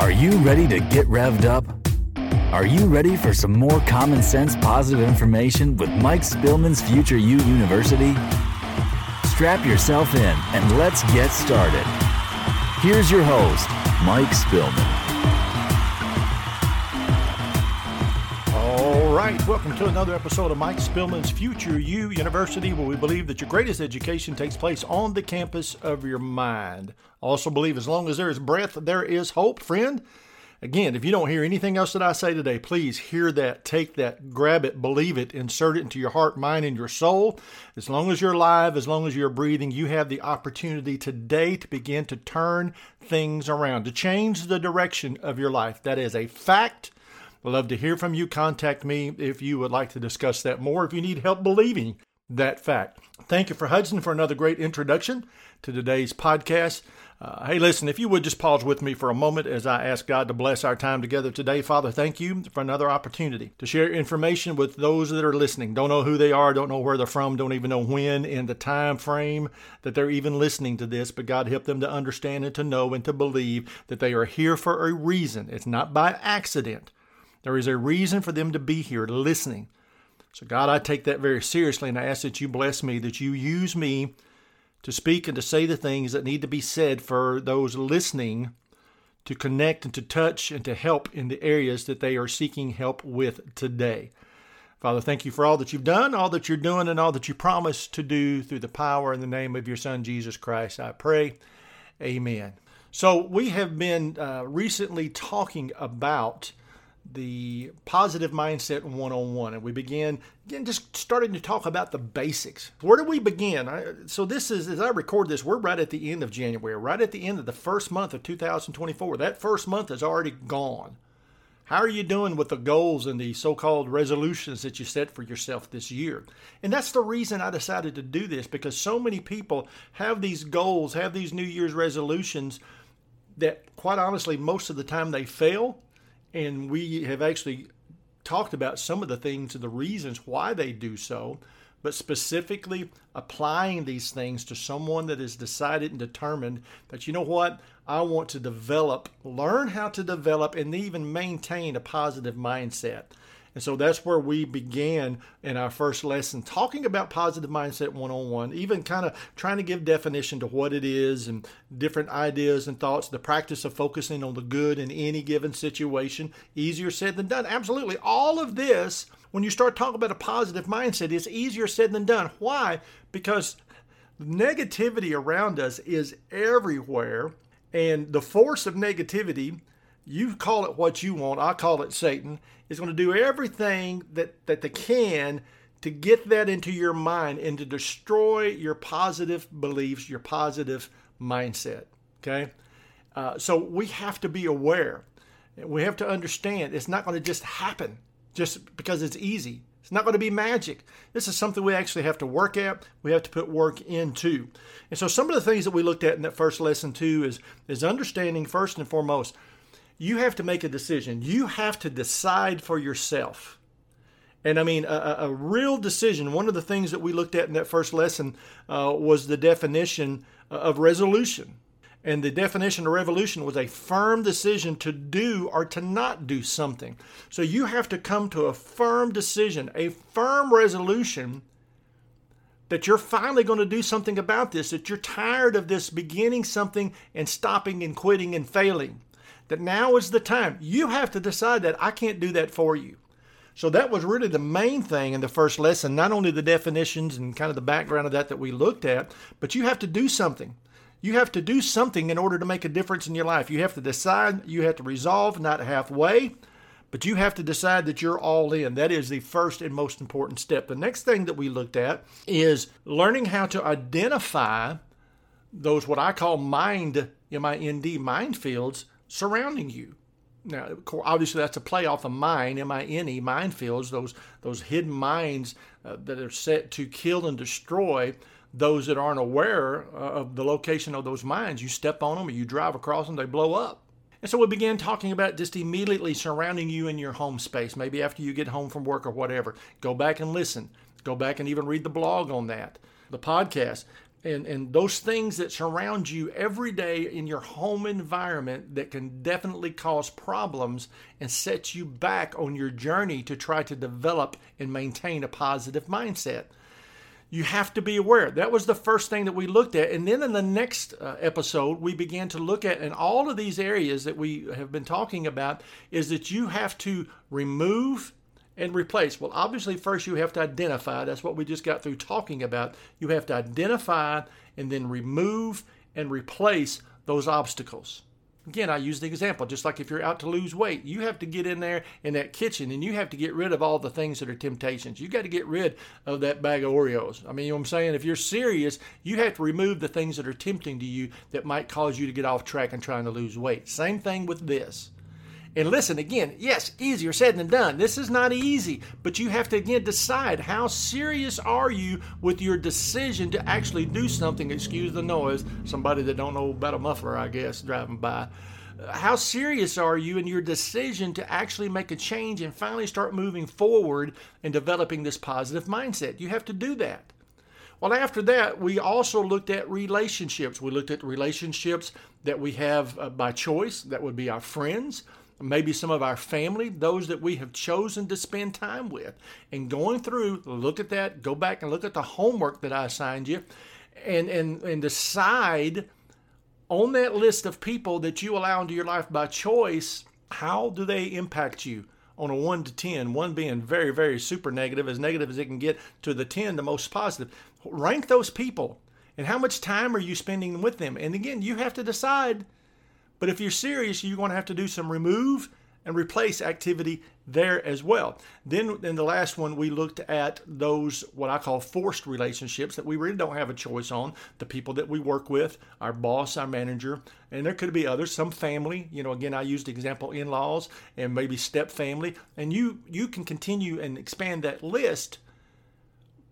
Are you ready to get revved up? Are you ready for some more common sense positive information with Mike Spillman's Future You University? Strap yourself in and let's get started. Here's your host, Mike Spillman. Right, welcome to another episode of Mike Spillman's Future You University, where we believe that your greatest education takes place on the campus of your mind. Also, believe as long as there is breath, there is hope, friend. Again, if you don't hear anything else that I say today, please hear that, take that, grab it, believe it, insert it into your heart, mind, and your soul. As long as you're alive, as long as you're breathing, you have the opportunity today to begin to turn things around, to change the direction of your life. That is a fact. I'd love to hear from you. Contact me if you would like to discuss that more, if you need help believing that fact. Thank you for Hudson for another great introduction to today's podcast. Uh, hey, listen, if you would just pause with me for a moment as I ask God to bless our time together today. Father, thank you for another opportunity to share information with those that are listening. Don't know who they are, don't know where they're from, don't even know when in the time frame that they're even listening to this, but God help them to understand and to know and to believe that they are here for a reason. It's not by accident. There is a reason for them to be here listening. So, God, I take that very seriously and I ask that you bless me, that you use me to speak and to say the things that need to be said for those listening to connect and to touch and to help in the areas that they are seeking help with today. Father, thank you for all that you've done, all that you're doing, and all that you promise to do through the power and the name of your Son, Jesus Christ. I pray. Amen. So, we have been uh, recently talking about the positive mindset 101 and we began again just starting to talk about the basics. Where do we begin? I, so this is as i record this we're right at the end of january right at the end of the first month of 2024 that first month is already gone. How are you doing with the goals and the so-called resolutions that you set for yourself this year? And that's the reason i decided to do this because so many people have these goals have these new year's resolutions that quite honestly most of the time they fail and we have actually talked about some of the things and the reasons why they do so, but specifically applying these things to someone that has decided and determined that, you know what, I want to develop, learn how to develop, and even maintain a positive mindset. And so that's where we began in our first lesson, talking about positive mindset one on one, even kind of trying to give definition to what it is and different ideas and thoughts, the practice of focusing on the good in any given situation. Easier said than done. Absolutely. All of this, when you start talking about a positive mindset, is easier said than done. Why? Because negativity around us is everywhere. And the force of negativity you call it what you want, I call it Satan, is going to do everything that, that they can to get that into your mind and to destroy your positive beliefs, your positive mindset. Okay? Uh, so we have to be aware. We have to understand it's not going to just happen just because it's easy. It's not going to be magic. This is something we actually have to work at. We have to put work into. And so some of the things that we looked at in that first lesson too is is understanding first and foremost you have to make a decision. You have to decide for yourself. And I mean, a, a, real decision. One of the things that we looked at in that first lesson uh, was the definition of resolution. And the definition of revolution was a firm decision to do or to not do something. So you have to come to a firm decision, a firm resolution that you're finally going to do something about this, that you're tired of this beginning something and stopping and quitting and failing that now is the time. You have to decide that. I can't do that for you. So that was really the main thing in the first lesson, not only the definitions and kind of the background of that that we looked at, but you have to do something. You have to do something in order to make a difference in your life. You have to decide, you have to resolve, not halfway, but you have to decide that you're all in. That is the first and most important step. The next thing that we looked at is learning how to identify those what I call mind, M I N D, minefields surrounding you. Now, obviously, that's a play off of mine, M-I-N-E, minefields, those those hidden mines uh, that are set to kill and destroy those that aren't aware uh, of the location of those mines. You step on them, or you drive across them, they blow up. And so we began talking about just immediately surrounding you in your home space. Maybe after you get home from work or whatever, go back and listen. Go back and even read the blog on that, the podcast and, and those things that surround you every day in your home environment that can definitely cause problems and set you back on your journey to try to develop and maintain a positive mindset. You have to be aware. That was the first thing that we looked at. And then in the next uh, episode, we began to look at, in all of these areas that we have been talking about, is that you have to remove and replace? Well, obviously, first you have to identify. That's what we just got through talking about. You have to identify and then remove and replace those obstacles. Again, I use the example just like if you're out to lose weight, you have to get in there in that kitchen and you have to get rid of all the things that are temptations. You got to get rid of that bag of Oreos. I mean, you know what I'm saying? If you're serious, you have to remove the things that are tempting to you that might cause you to get off track and trying to lose weight. Same thing with this. And listen, again, yes, easier said than done. This is not easy, but you have to again decide how serious are you with your decision to actually do something. Excuse the noise. Somebody that don't know about a muffler, I guess, driving by. Uh, how serious are you in your decision to actually make a change and finally start moving forward and developing this positive mindset? You have to do that. Well, after that, we also looked at relationships. We looked at relationships that we have uh, by choice, that would be our friends, maybe some of our family, those that we have chosen to spend time with. And going through, look at that, go back and look at the homework that I assigned you and, and, and decide on that list of people that you allow into your life by choice, how do they impact you? On a 1 to 10, 1 being very, very super negative, as negative as it can get, to the 10, the most positive. Rank those people and how much time are you spending with them? And again, you have to decide but if you're serious, you're going to have to do some remove and replace activity there as well. Then in the last one, we looked at those what I call forced relationships that we really don't have a choice on. The people that we work with, our boss, our manager, and there could be others, some family. You know, again, I used the example in-laws and maybe step family, and you you can continue and expand that list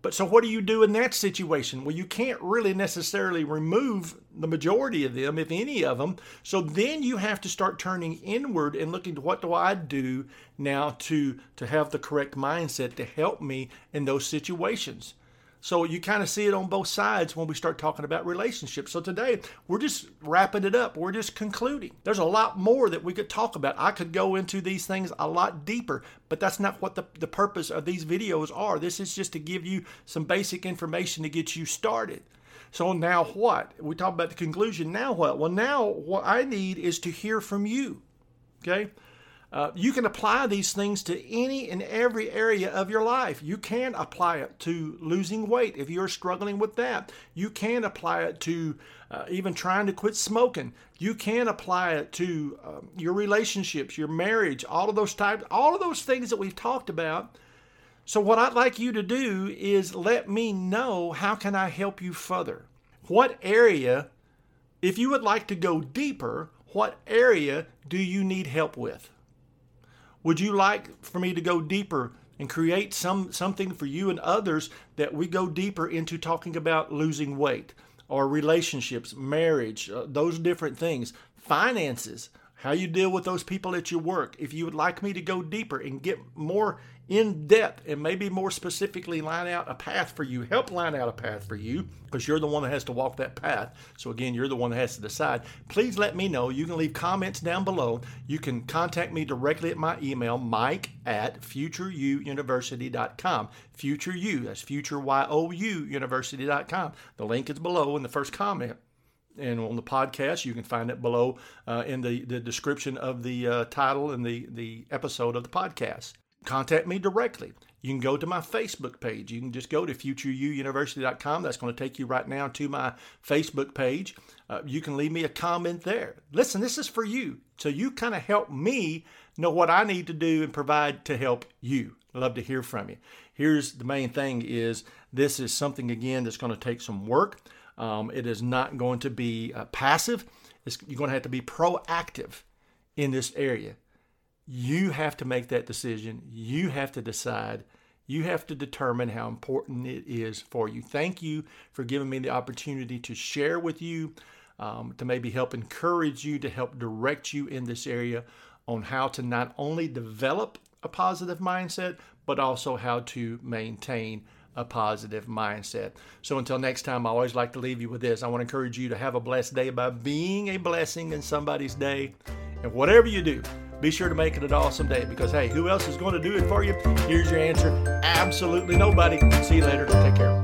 but so what do you do in that situation? Well, you can't really necessarily remove the majority of them, if any of them. So then you have to start turning inward and looking to what do I do now to to have the correct mindset to help me in those situations. So you kind of see it on both sides when we start talking about relationships. So today we're just wrapping it up. We're just concluding. There's a lot more that we could talk about. I could go into these things a lot deeper, but that's not what the, the purpose of these videos are. This is just to give you some basic information to get you started. So now what? We talk about the conclusion. Now what? Well, now what I need is to hear from you. Okay? Uh, you can apply these things to any and every area of your life. You can apply it to losing weight if you're struggling with that. You can apply it to uh, even trying to quit smoking. You can apply it to um, your relationships, your marriage, all of those types, all of those things that we've talked about. So what I'd like you to do is let me know how can I help you further? What area, if you would like to go deeper, what area do you need help with? Would you like for me to go deeper and create some something for you and others that we go deeper into talking about losing weight or relationships, marriage, uh, those different things, finances, how you deal with those people at your work. If you would like me to go deeper and get more in depth and maybe more specifically line out a path for you, help line out a path for you, because you're the one that has to walk that path. So, again, you're the one that has to decide. Please let me know. You can leave comments down below. You can contact me directly at my email, mike at futureuniversity.com. Future U, that's future Y O U university.com. The link is below in the first comment and on the podcast. You can find it below uh, in the, the description of the uh, title and the, the episode of the podcast. Contact me directly. You can go to my Facebook page. You can just go to futureyouuniversity.com. That's going to take you right now to my Facebook page. Uh, you can leave me a comment there. Listen, this is for you. So you kind of help me know what I need to do and provide to help you. I'd love to hear from you. Here's the main thing is this is something again that's going to take some work. Um, it is not going to be uh, passive. It's, you're going to have to be proactive in this area. You have to make that decision. You have to decide. You have to determine how important it is for you. Thank you for giving me the opportunity to share with you, um, to maybe help encourage you, to help direct you in this area on how to not only develop a positive mindset, but also how to maintain a positive mindset. So until next time, I always like to leave you with this. I want to encourage you to have a blessed day by being a blessing in somebody's day. And whatever you do, be sure to make it an awesome day because, hey, who else is going to do it for you? Here's your answer absolutely nobody. See you later. Take care.